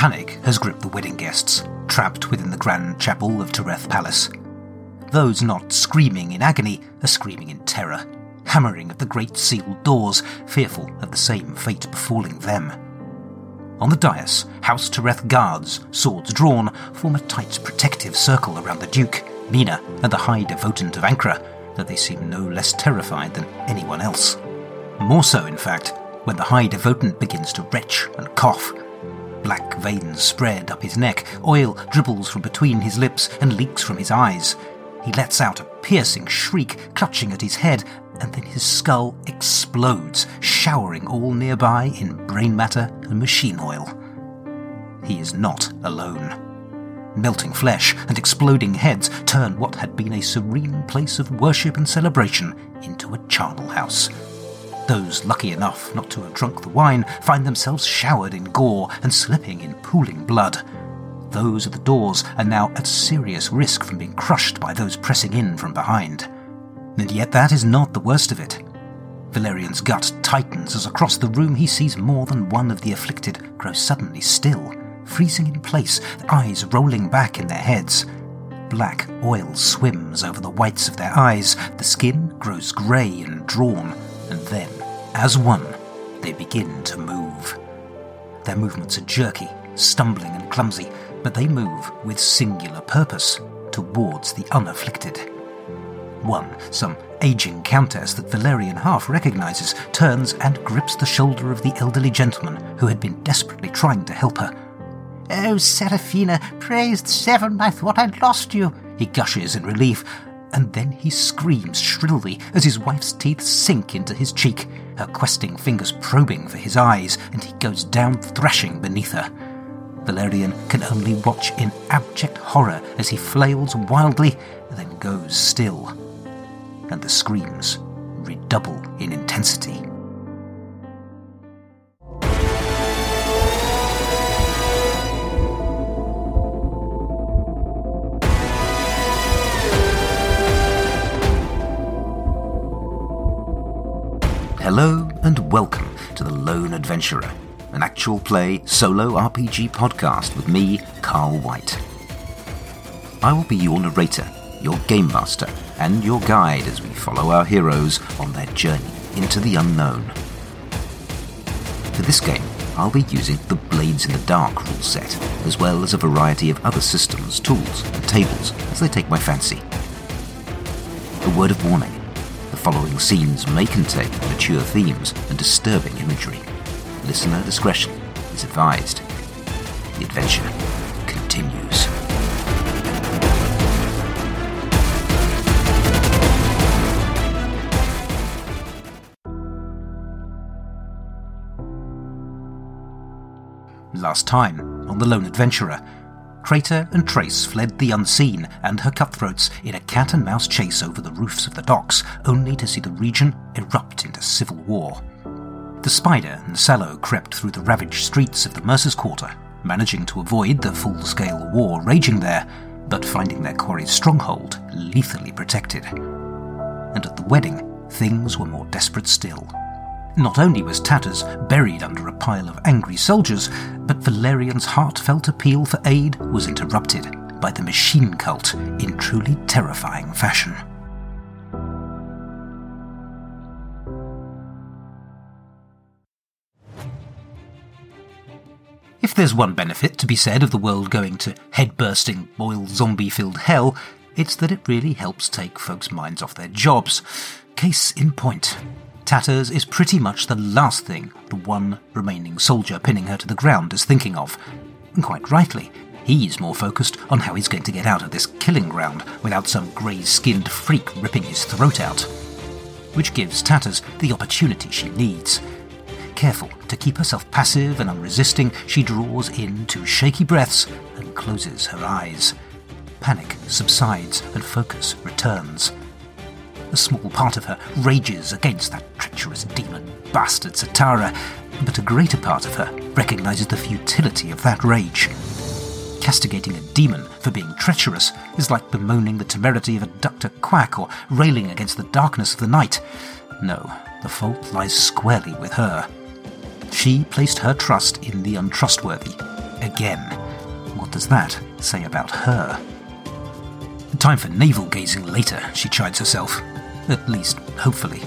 Panic has gripped the wedding guests, trapped within the grand chapel of Tereth Palace. Those not screaming in agony are screaming in terror, hammering at the great sealed doors, fearful of the same fate befalling them. On the dais, House Tereth guards, swords drawn, form a tight protective circle around the Duke, Mina, and the High Devotant of Ankra, that they seem no less terrified than anyone else. More so, in fact, when the High Devotant begins to retch and cough. Black veins spread up his neck, oil dribbles from between his lips and leaks from his eyes. He lets out a piercing shriek, clutching at his head, and then his skull explodes, showering all nearby in brain matter and machine oil. He is not alone. Melting flesh and exploding heads turn what had been a serene place of worship and celebration into a charnel house. Those lucky enough not to have drunk the wine find themselves showered in gore and slipping in pooling blood. Those at the doors are now at serious risk from being crushed by those pressing in from behind. And yet that is not the worst of it. Valerian's gut tightens as across the room he sees more than one of the afflicted grow suddenly still, freezing in place, eyes rolling back in their heads. Black oil swims over the whites of their eyes, the skin grows grey and drawn, and then, as one, they begin to move. Their movements are jerky, stumbling and clumsy, but they move with singular purpose towards the unafflicted. One, some aging countess that Valerian half recognizes, turns and grips the shoulder of the elderly gentleman who had been desperately trying to help her. Oh, Seraphina, praised seven, I thought I'd lost you, he gushes in relief, and then he screams shrilly as his wife's teeth sink into his cheek, her questing fingers probing for his eyes, and he goes down thrashing beneath her. Valerian can only watch in abject horror as he flails wildly, then goes still. And the screams redouble in intensity. Hello and welcome to The Lone Adventurer, an actual play solo RPG podcast with me, Carl White. I will be your narrator, your game master, and your guide as we follow our heroes on their journey into the unknown. For this game, I'll be using the Blades in the Dark rule set, as well as a variety of other systems, tools, and tables as they take my fancy. A word of warning following scenes may contain mature themes and disturbing imagery. Listener discretion is advised. The adventure continues. Last time on The Lone Adventurer, Crater and Trace fled the unseen and her cutthroats in a cat and mouse chase over the roofs of the docks, only to see the region erupt into civil war. The Spider and Sallow crept through the ravaged streets of the Mercer's Quarter, managing to avoid the full scale war raging there, but finding their quarry's stronghold lethally protected. And at the wedding, things were more desperate still. Not only was Tatters buried under a pile of angry soldiers, but Valerian's heartfelt appeal for aid was interrupted by the machine cult in truly terrifying fashion. If there's one benefit to be said of the world going to head bursting, oil zombie filled hell, it's that it really helps take folks' minds off their jobs. Case in point Tatters is pretty much the last thing the one remaining soldier pinning her to the ground is thinking of. And quite rightly, he's more focused on how he's going to get out of this killing ground without some grey skinned freak ripping his throat out. Which gives Tatters the opportunity she needs. Careful to keep herself passive and unresisting, she draws in two shaky breaths and closes her eyes. Panic subsides and focus returns. A small part of her rages against that treacherous demon, bastard Satara, but a greater part of her recognizes the futility of that rage. Castigating a demon for being treacherous is like bemoaning the temerity of a Dr. Quack or railing against the darkness of the night. No, the fault lies squarely with her. She placed her trust in the untrustworthy, again. What does that say about her? Time for navel gazing later, she chides herself. At least, hopefully.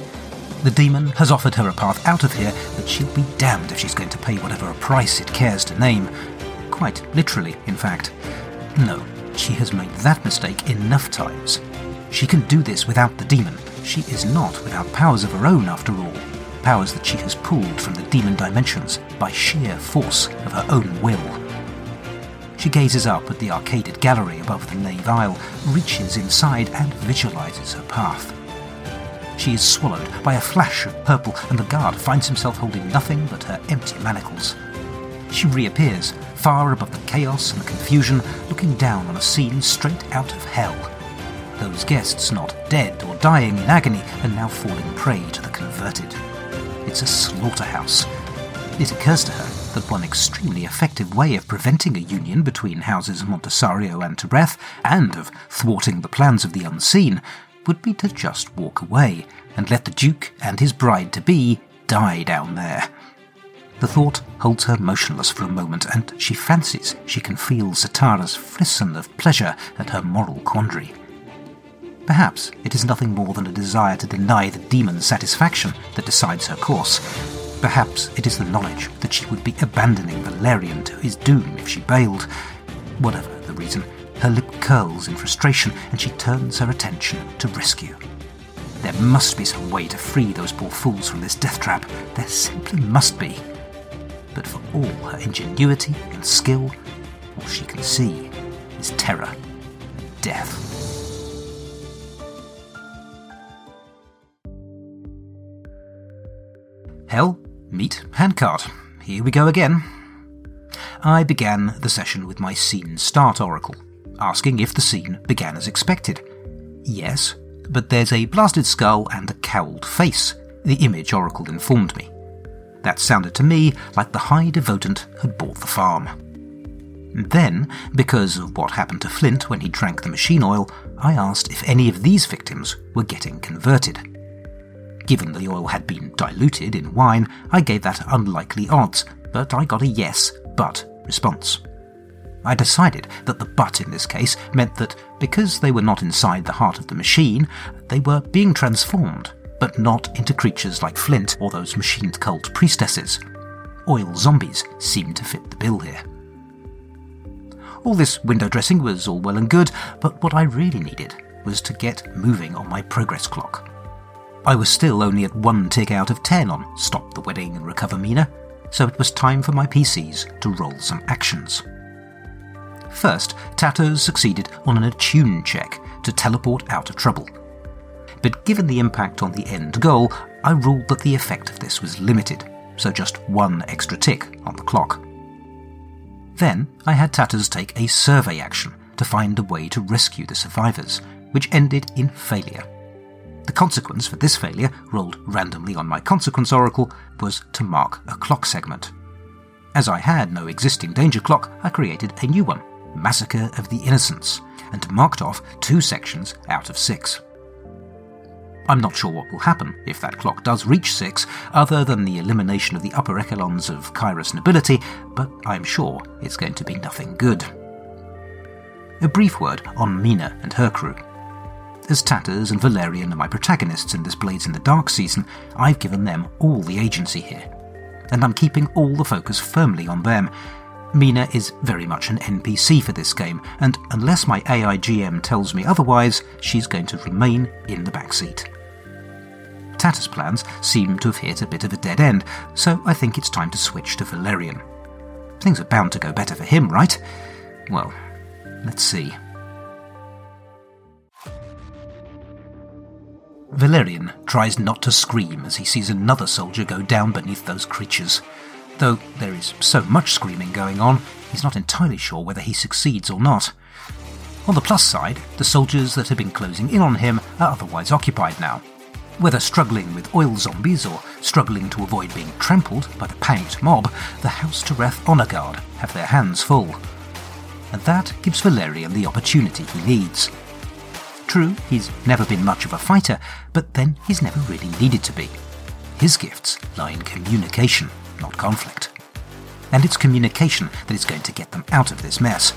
The demon has offered her a path out of here, but she'll be damned if she's going to pay whatever a price it cares to name. Quite literally, in fact. No, she has made that mistake enough times. She can do this without the demon. She is not without powers of her own, after all. Powers that she has pulled from the demon dimensions by sheer force of her own will. She gazes up at the arcaded gallery above the nave aisle, reaches inside, and visualizes her path. She is swallowed by a flash of purple, and the guard finds himself holding nothing but her empty manacles. She reappears, far above the chaos and the confusion, looking down on a scene straight out of hell. Those guests, not dead or dying in agony, are now falling prey to the converted. It's a slaughterhouse. It occurs to her that one extremely effective way of preventing a union between houses Montesario and Tereth, and of thwarting the plans of the unseen, would be to just walk away and let the Duke and his bride to be die down there. The thought holds her motionless for a moment, and she fancies she can feel Zatara's frisson of pleasure at her moral quandary. Perhaps it is nothing more than a desire to deny the demon satisfaction that decides her course. Perhaps it is the knowledge that she would be abandoning Valerian to his doom if she bailed. Whatever the reason, her lip curls in frustration and she turns her attention to rescue. There must be some way to free those poor fools from this death trap. There simply must be. But for all her ingenuity and skill, all she can see is terror and death. Hell, meet, handcart. Here we go again. I began the session with my scene start oracle asking if the scene began as expected. Yes, but there's a blasted skull and a cowled face, the image Oracle informed me. That sounded to me like the High Devotant had bought the farm. Then, because of what happened to Flint when he drank the machine oil, I asked if any of these victims were getting converted. Given the oil had been diluted in wine, I gave that unlikely odds, but I got a yes, but response. I decided that the but in this case meant that because they were not inside the heart of the machine, they were being transformed, but not into creatures like Flint or those machined cult priestesses. Oil zombies seemed to fit the bill here. All this window dressing was all well and good, but what I really needed was to get moving on my progress clock. I was still only at one tick out of ten on Stop the Wedding and Recover Mina, so it was time for my PCs to roll some actions. First, Tatters succeeded on an attune check to teleport out of trouble. But given the impact on the end goal, I ruled that the effect of this was limited, so just one extra tick on the clock. Then I had Tatters take a survey action to find a way to rescue the survivors, which ended in failure. The consequence for this failure, rolled randomly on my consequence oracle, was to mark a clock segment. As I had no existing danger clock, I created a new one, Massacre of the Innocents, and marked off two sections out of six. I'm not sure what will happen if that clock does reach six, other than the elimination of the upper echelons of Kyras nobility, but I'm sure it's going to be nothing good. A brief word on Mina and her crew. As Tatters and Valerian are my protagonists in this Blades in the Dark season, I've given them all the agency here. And I'm keeping all the focus firmly on them, Mina is very much an NPC for this game, and unless my AI GM tells me otherwise, she's going to remain in the backseat. Tatters' plans seem to have hit a bit of a dead end, so I think it's time to switch to Valerian. Things are bound to go better for him, right? Well, let's see. Valerian tries not to scream as he sees another soldier go down beneath those creatures. Though there is so much screaming going on, he's not entirely sure whether he succeeds or not. On the plus side, the soldiers that have been closing in on him are otherwise occupied now. Whether struggling with oil zombies or struggling to avoid being trampled by the panicked mob, the House Tereth Honor Guard have their hands full. And that gives Valerian the opportunity he needs. True, he's never been much of a fighter, but then he's never really needed to be. His gifts lie in communication not conflict. and it's communication that is going to get them out of this mess.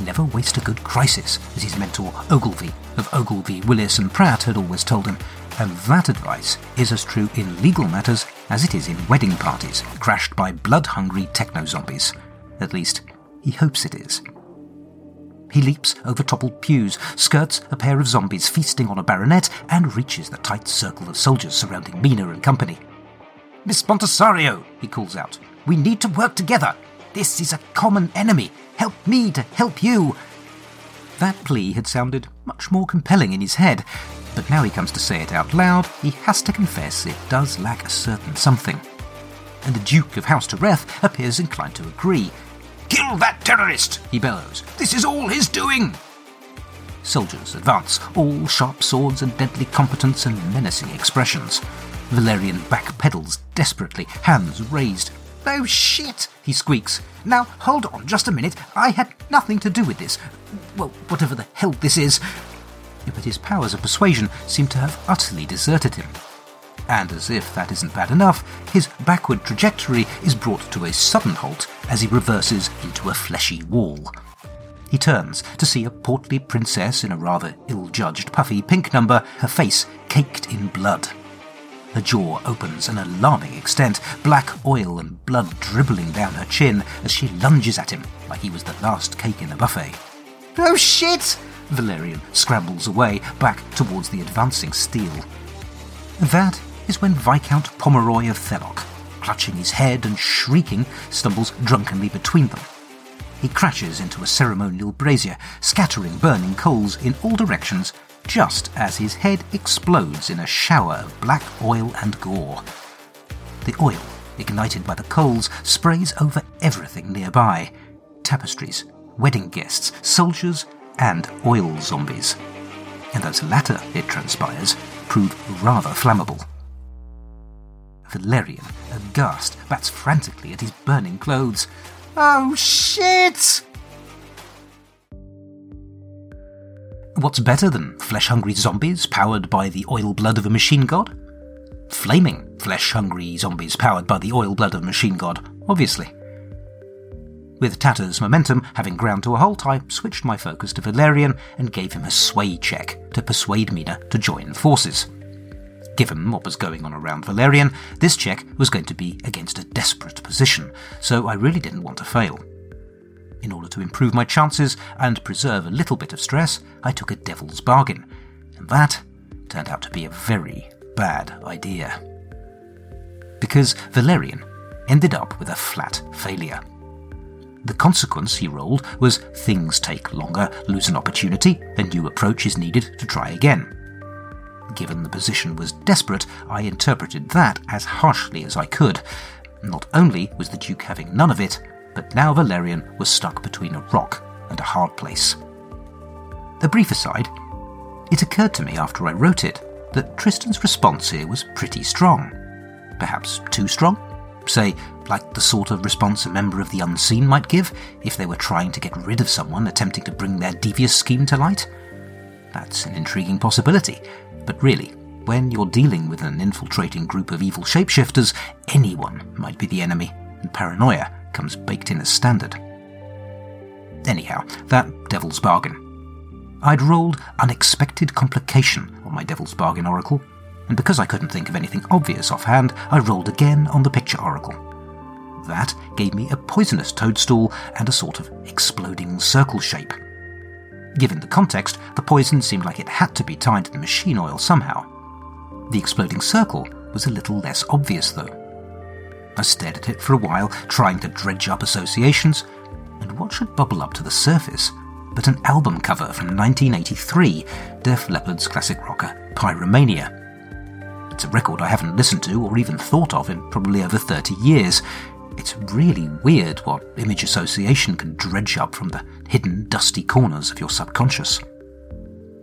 Never waste a good crisis, as his mentor Ogilvy of Ogilvy, Willis and Pratt had always told him, and that advice is as true in legal matters as it is in wedding parties crashed by blood-hungry techno-zombies. At least, he hopes it is. He leaps over toppled pews, skirts a pair of zombies feasting on a baronet, and reaches the tight circle of soldiers surrounding Mina and company. Miss Montesario, he calls out, we need to work together. This is a common enemy. Help me to help you. That plea had sounded much more compelling in his head, but now he comes to say it out loud, he has to confess it does lack a certain something. And the Duke of House appears inclined to agree, Kill that terrorist, he bellows. This is all his doing. Soldiers advance, all sharp swords and deadly competence and menacing expressions. Valerian backpedals desperately, hands raised. Oh shit, he squeaks. Now hold on just a minute. I had nothing to do with this. Well, whatever the hell this is. But his powers of persuasion seem to have utterly deserted him and as if that isn't bad enough, his backward trajectory is brought to a sudden halt as he reverses into a fleshy wall. He turns to see a portly princess in a rather ill judged puffy pink number, her face caked in blood. Her jaw opens an alarming extent, black oil and blood dribbling down her chin as she lunges at him like he was the last cake in the buffet. Oh shit! Valerian scrambles away, back towards the advancing steel. That is when Viscount Pomeroy of Thelok, clutching his head and shrieking, stumbles drunkenly between them. He crashes into a ceremonial brazier, scattering burning coals in all directions, just as his head explodes in a shower of black oil and gore. The oil, ignited by the coals, sprays over everything nearby tapestries, wedding guests, soldiers, and oil zombies. And those latter, it transpires, prove rather flammable. Valerian, aghast, bats frantically at his burning clothes. Oh shit! What's better than flesh hungry zombies powered by the oil blood of a machine god? Flaming flesh hungry zombies powered by the oil blood of a machine god, obviously. With Tatter's momentum having ground to a halt, I switched my focus to Valerian and gave him a sway check to persuade Mina to join forces. Given what was going on around Valerian, this check was going to be against a desperate position, so I really didn't want to fail. In order to improve my chances and preserve a little bit of stress, I took a devil's bargain, and that turned out to be a very bad idea. Because Valerian ended up with a flat failure. The consequence he rolled was things take longer, lose an opportunity, a new approach is needed to try again. Given the position was desperate, I interpreted that as harshly as I could. Not only was the Duke having none of it, but now Valerian was stuck between a rock and a hard place. A brief aside it occurred to me after I wrote it that Tristan's response here was pretty strong. Perhaps too strong? Say, like the sort of response a member of the unseen might give if they were trying to get rid of someone attempting to bring their devious scheme to light? That's an intriguing possibility, but really, when you're dealing with an infiltrating group of evil shapeshifters, anyone might be the enemy, and paranoia comes baked in as standard. Anyhow, that devil's bargain. I'd rolled unexpected complication on my devil's bargain oracle, and because I couldn't think of anything obvious offhand, I rolled again on the picture oracle. That gave me a poisonous toadstool and a sort of exploding circle shape. Given the context, the poison seemed like it had to be tied to the machine oil somehow. The exploding circle was a little less obvious, though. I stared at it for a while, trying to dredge up associations, and what should bubble up to the surface but an album cover from 1983, Def Leppard's classic rocker, Pyromania. It's a record I haven't listened to or even thought of in probably over 30 years, it's really weird what image association can dredge up from the hidden, dusty corners of your subconscious.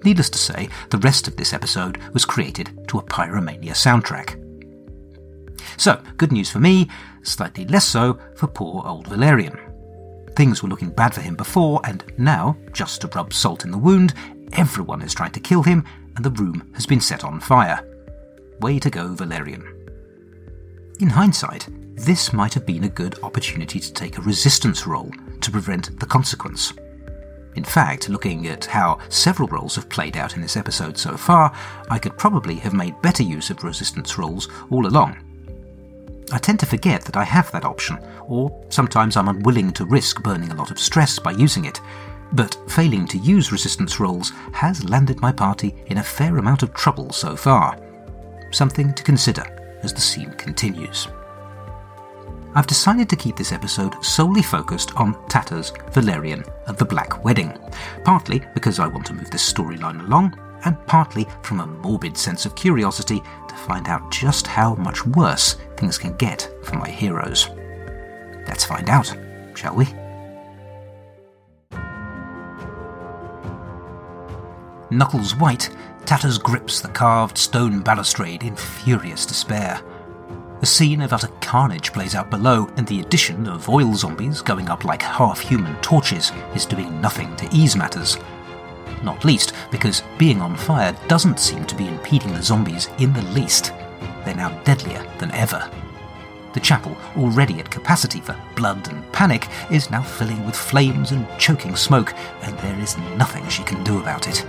Needless to say, the rest of this episode was created to a Pyromania soundtrack. So, good news for me, slightly less so for poor old Valerian. Things were looking bad for him before, and now, just to rub salt in the wound, everyone is trying to kill him, and the room has been set on fire. Way to go, Valerian. In hindsight, this might have been a good opportunity to take a resistance roll to prevent the consequence. In fact, looking at how several rolls have played out in this episode so far, I could probably have made better use of resistance rolls all along. I tend to forget that I have that option, or sometimes I'm unwilling to risk burning a lot of stress by using it, but failing to use resistance rolls has landed my party in a fair amount of trouble so far. Something to consider as the scene continues. I've decided to keep this episode solely focused on Tatters, Valerian, and the Black Wedding, partly because I want to move this storyline along, and partly from a morbid sense of curiosity to find out just how much worse things can get for my heroes. Let's find out, shall we? Knuckles white, Tatters grips the carved stone balustrade in furious despair. A scene of utter carnage plays out below, and the addition of oil zombies going up like half human torches is doing nothing to ease matters. Not least because being on fire doesn't seem to be impeding the zombies in the least. They're now deadlier than ever. The chapel, already at capacity for blood and panic, is now filling with flames and choking smoke, and there is nothing she can do about it.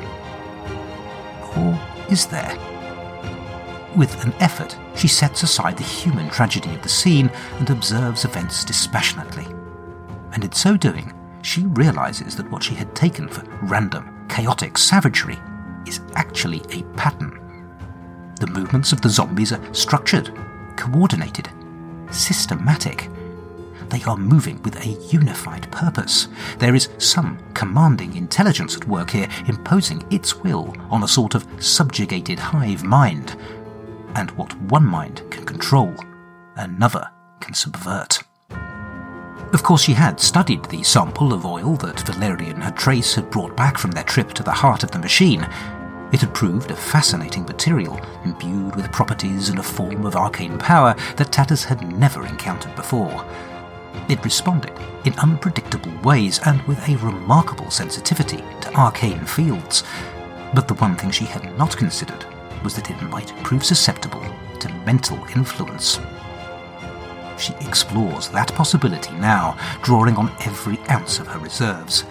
Or is there? With an effort, she sets aside the human tragedy of the scene and observes events dispassionately. And in so doing, she realizes that what she had taken for random, chaotic savagery is actually a pattern. The movements of the zombies are structured, coordinated, systematic. They are moving with a unified purpose. There is some commanding intelligence at work here, imposing its will on a sort of subjugated hive mind and what one mind can control, another can subvert. Of course, she had studied the sample of oil that Valerian and her Trace had brought back from their trip to the heart of the machine. It had proved a fascinating material, imbued with properties and a form of arcane power that Tatters had never encountered before. It responded in unpredictable ways and with a remarkable sensitivity to arcane fields. But the one thing she had not considered was that it might prove susceptible to mental influence. She explores that possibility now, drawing on every ounce of her reserves.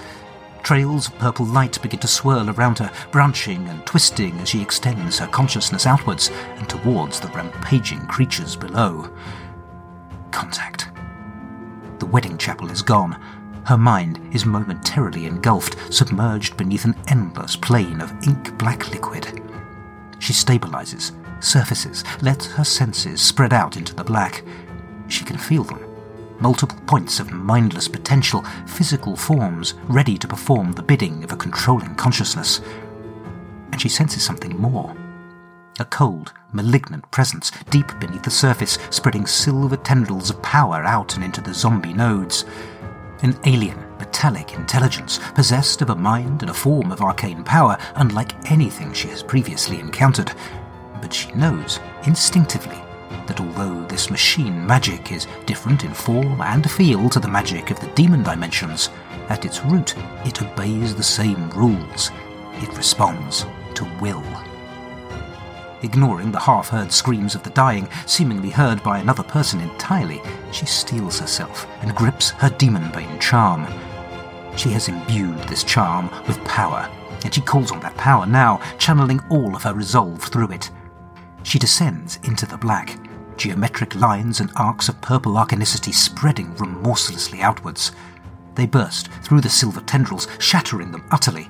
Trails of purple light begin to swirl around her, branching and twisting as she extends her consciousness outwards and towards the rampaging creatures below. Contact. The wedding chapel is gone. Her mind is momentarily engulfed, submerged beneath an endless plane of ink black liquid. She stabilizes, surfaces, lets her senses spread out into the black. She can feel them. Multiple points of mindless potential, physical forms ready to perform the bidding of a controlling consciousness. And she senses something more. A cold, malignant presence deep beneath the surface, spreading silver tendrils of power out and into the zombie nodes. An alien, metallic intelligence, possessed of a mind and a form of arcane power unlike anything she has previously encountered. But she knows, instinctively, that although this machine magic is different in form and feel to the magic of the demon dimensions, at its root it obeys the same rules. It responds to will. Ignoring the half heard screams of the dying, seemingly heard by another person entirely, she steels herself and grips her demon bane charm. She has imbued this charm with power, and she calls on that power now, channeling all of her resolve through it. She descends into the black, geometric lines and arcs of purple arcanicity spreading remorselessly outwards. They burst through the silver tendrils, shattering them utterly.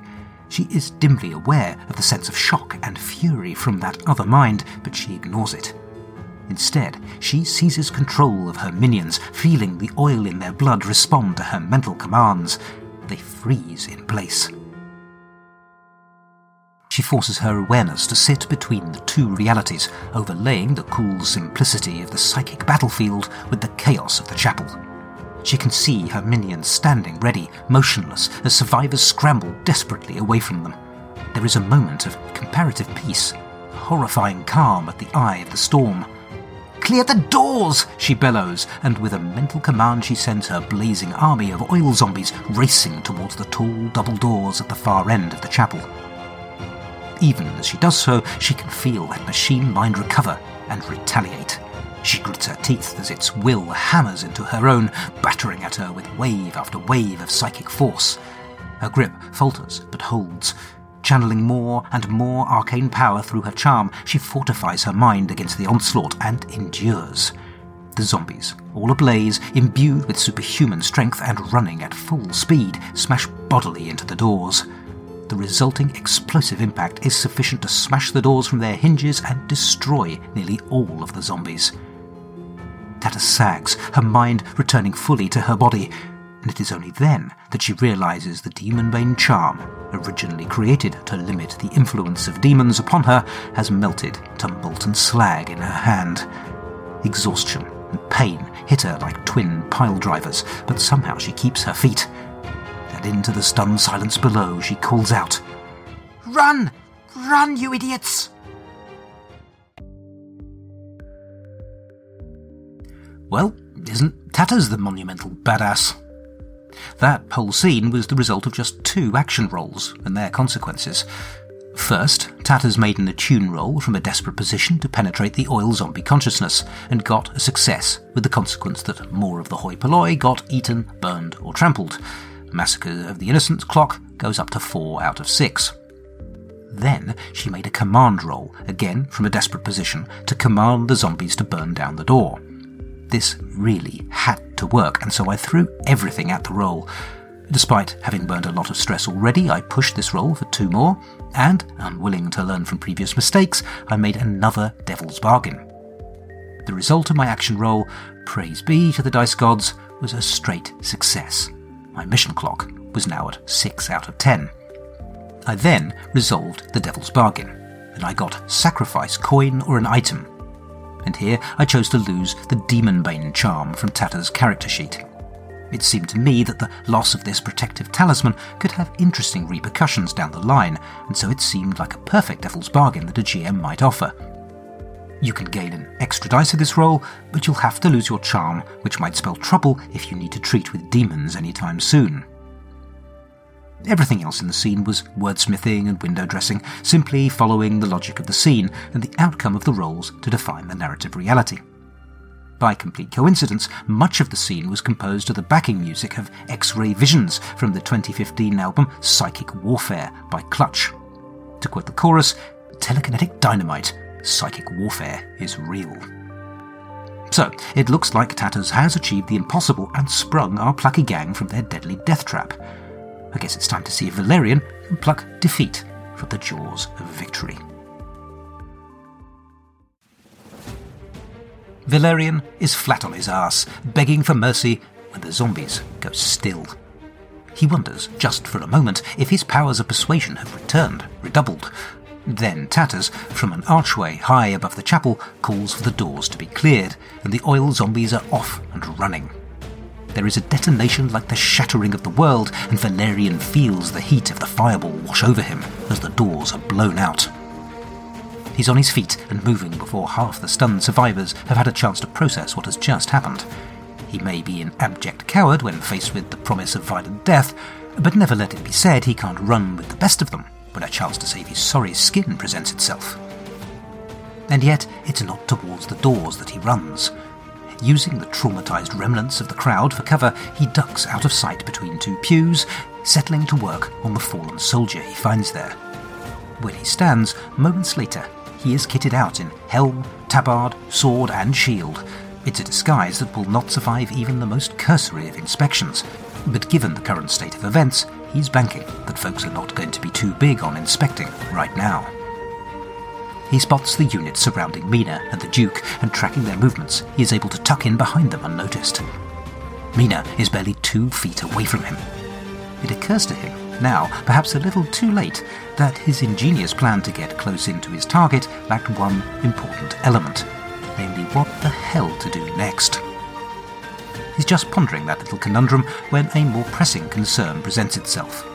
She is dimly aware of the sense of shock and fury from that other mind, but she ignores it. Instead, she seizes control of her minions, feeling the oil in their blood respond to her mental commands. They freeze in place. She forces her awareness to sit between the two realities, overlaying the cool simplicity of the psychic battlefield with the chaos of the chapel. She can see her minions standing ready, motionless, as survivors scramble desperately away from them. There is a moment of comparative peace, horrifying calm at the eye of the storm. Clear the doors! she bellows, and with a mental command she sends her blazing army of oil zombies racing towards the tall double doors at the far end of the chapel. Even as she does so, she can feel that machine mind recover and retaliate. She grits her teeth as its will hammers into her own, battering at her with wave after wave of psychic force. Her grip falters but holds. Channeling more and more arcane power through her charm, she fortifies her mind against the onslaught and endures. The zombies, all ablaze, imbued with superhuman strength and running at full speed, smash bodily into the doors. The resulting explosive impact is sufficient to smash the doors from their hinges and destroy nearly all of the zombies. Tatters sags, her mind returning fully to her body, and it is only then that she realizes the Demonbane charm, originally created to limit the influence of demons upon her, has melted to molten slag in her hand. Exhaustion and pain hit her like twin pile drivers, but somehow she keeps her feet. And into the stunned silence below, she calls out, Run! Run, you idiots! Well, isn't Tatters the monumental badass? That whole scene was the result of just two action rolls and their consequences. First, Tatters made an attune roll from a desperate position to penetrate the oil zombie consciousness, and got a success, with the consequence that more of the hoi polloi got eaten, burned, or trampled. Massacre of the Innocents clock goes up to 4 out of 6. Then she made a command roll, again from a desperate position, to command the zombies to burn down the door. This really had to work, and so I threw everything at the roll. Despite having burned a lot of stress already, I pushed this roll for two more, and, unwilling to learn from previous mistakes, I made another devil's bargain. The result of my action roll, praise be to the dice gods, was a straight success. My mission clock was now at 6 out of 10. I then resolved the devil's bargain, and I got sacrifice coin or an item and here I chose to lose the Demonbane charm from Tatter's character sheet. It seemed to me that the loss of this protective talisman could have interesting repercussions down the line, and so it seemed like a perfect devil's bargain that a GM might offer. You can gain an extra dice for this roll, but you'll have to lose your charm, which might spell trouble if you need to treat with demons anytime soon. Everything else in the scene was wordsmithing and window dressing, simply following the logic of the scene and the outcome of the rolls to define the narrative reality. By complete coincidence, much of the scene was composed to the backing music of X Ray Visions from the 2015 album Psychic Warfare by Clutch. To quote the chorus, telekinetic dynamite, psychic warfare is real. So, it looks like Tatters has achieved the impossible and sprung our plucky gang from their deadly death trap. I guess it's time to see if Valerian can pluck defeat from the jaws of victory. Valerian is flat on his ass, begging for mercy when the zombies go still. He wonders, just for a moment, if his powers of persuasion have returned, redoubled. Then Tatters, from an archway high above the chapel, calls for the doors to be cleared, and the oil zombies are off and running. There is a detonation like the shattering of the world, and Valerian feels the heat of the fireball wash over him as the doors are blown out. He's on his feet and moving before half the stunned survivors have had a chance to process what has just happened. He may be an abject coward when faced with the promise of violent death, but never let it be said he can't run with the best of them when a chance to save his sorry skin presents itself. And yet, it's not towards the doors that he runs. Using the traumatized remnants of the crowd for cover, he ducks out of sight between two pews, settling to work on the fallen soldier he finds there. When he stands, moments later, he is kitted out in helm, tabard, sword, and shield. It's a disguise that will not survive even the most cursory of inspections. But given the current state of events, he's banking that folks are not going to be too big on inspecting right now. He spots the units surrounding Mina and the Duke, and tracking their movements, he is able to tuck in behind them unnoticed. Mina is barely two feet away from him. It occurs to him, now, perhaps a little too late, that his ingenious plan to get close in to his target lacked one important element, namely what the hell to do next. He's just pondering that little conundrum when a more pressing concern presents itself.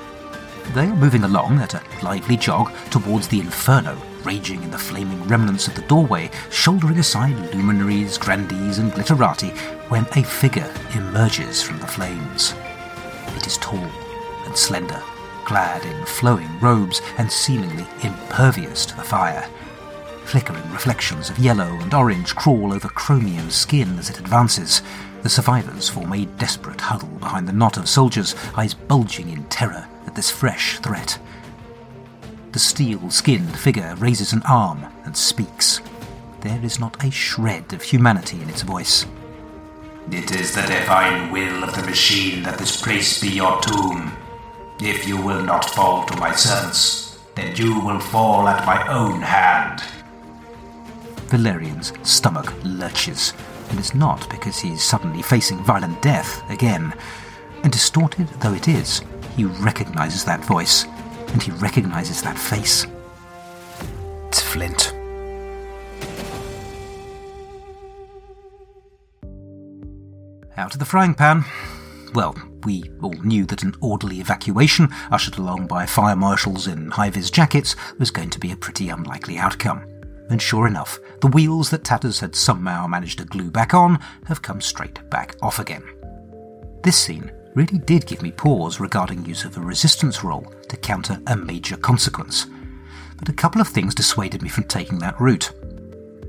They are moving along at a lively jog towards the inferno raging in the flaming remnants of the doorway, shouldering aside luminaries, grandees, and glitterati, when a figure emerges from the flames. It is tall and slender, clad in flowing robes and seemingly impervious to the fire. Flickering reflections of yellow and orange crawl over chromium skin as it advances. The survivors form a desperate huddle behind the knot of soldiers, eyes bulging in terror at this fresh threat. The steel skinned figure raises an arm and speaks. There is not a shred of humanity in its voice. It is the divine will of the machine that this place be your tomb. If you will not fall to my servants, then you will fall at my own hand. Valerian's stomach lurches, and it's not because he's suddenly facing violent death again. And distorted though it is, he recognizes that voice, and he recognizes that face. It's Flint. Out of the frying pan. Well, we all knew that an orderly evacuation, ushered along by fire marshals in high vis jackets, was going to be a pretty unlikely outcome. And sure enough, the wheels that Tatters had somehow managed to glue back on have come straight back off again. This scene really did give me pause regarding use of a resistance roll to counter a major consequence, but a couple of things dissuaded me from taking that route.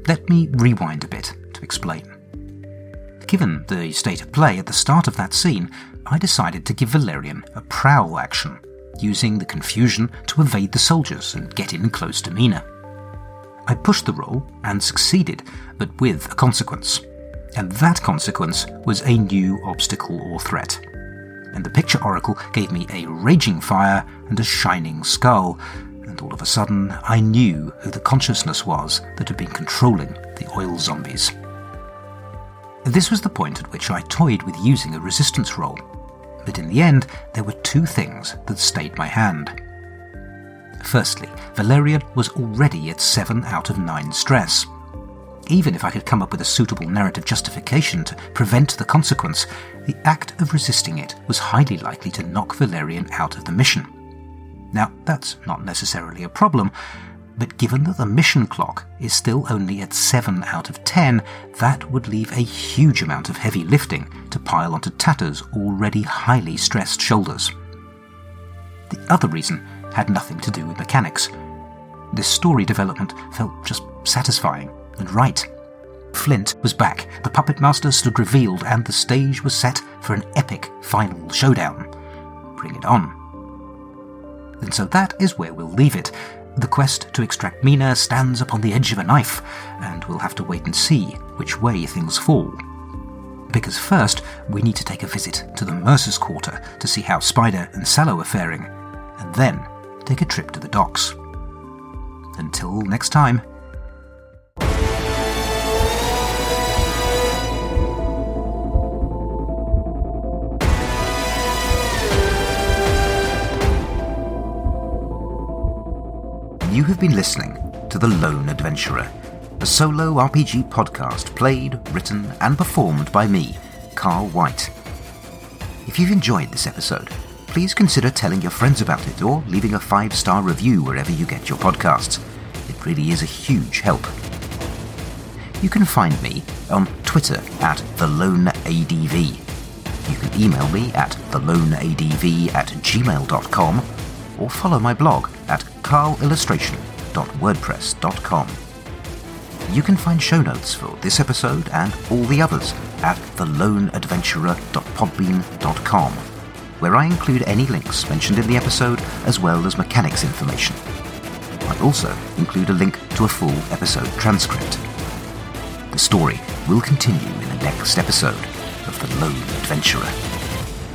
Let me rewind a bit to explain. Given the state of play at the start of that scene, I decided to give Valerian a prowl action, using the confusion to evade the soldiers and get in close to Mina. I pushed the roll and succeeded, but with a consequence. And that consequence was a new obstacle or threat. And the picture oracle gave me a raging fire and a shining skull, and all of a sudden I knew who the consciousness was that had been controlling the oil zombies. This was the point at which I toyed with using a resistance roll, but in the end, there were two things that stayed my hand. Firstly, Valerian was already at 7 out of 9 stress. Even if I could come up with a suitable narrative justification to prevent the consequence, the act of resisting it was highly likely to knock Valerian out of the mission. Now, that's not necessarily a problem, but given that the mission clock is still only at 7 out of 10, that would leave a huge amount of heavy lifting to pile onto Tatter's already highly stressed shoulders. The other reason had nothing to do with mechanics. This story development felt just satisfying and right. Flint was back, the puppet master stood revealed, and the stage was set for an epic final showdown. Bring it on. And so that is where we'll leave it, the quest to extract Mina stands upon the edge of a knife, and we'll have to wait and see which way things fall. Because first, we need to take a visit to the Mercer's Quarter to see how Spider and Sallow are faring, and then take a trip to the docks. Until next time. You have been listening to The Lone Adventurer, a solo RPG podcast played, written, and performed by me, Carl White. If you've enjoyed this episode, please consider telling your friends about it or leaving a five star review wherever you get your podcasts. It really is a huge help. You can find me on Twitter at TheLoneADV. You can email me at theloneadv at gmail.com or follow my blog at carlillustration.wordpress.com. You can find show notes for this episode and all the others at theloneadventurer.podbean.com, where I include any links mentioned in the episode as well as mechanics information. I also include a link to a full episode transcript. The story will continue in the next episode of The Lone Adventurer.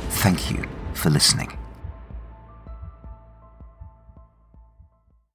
Thank you for listening.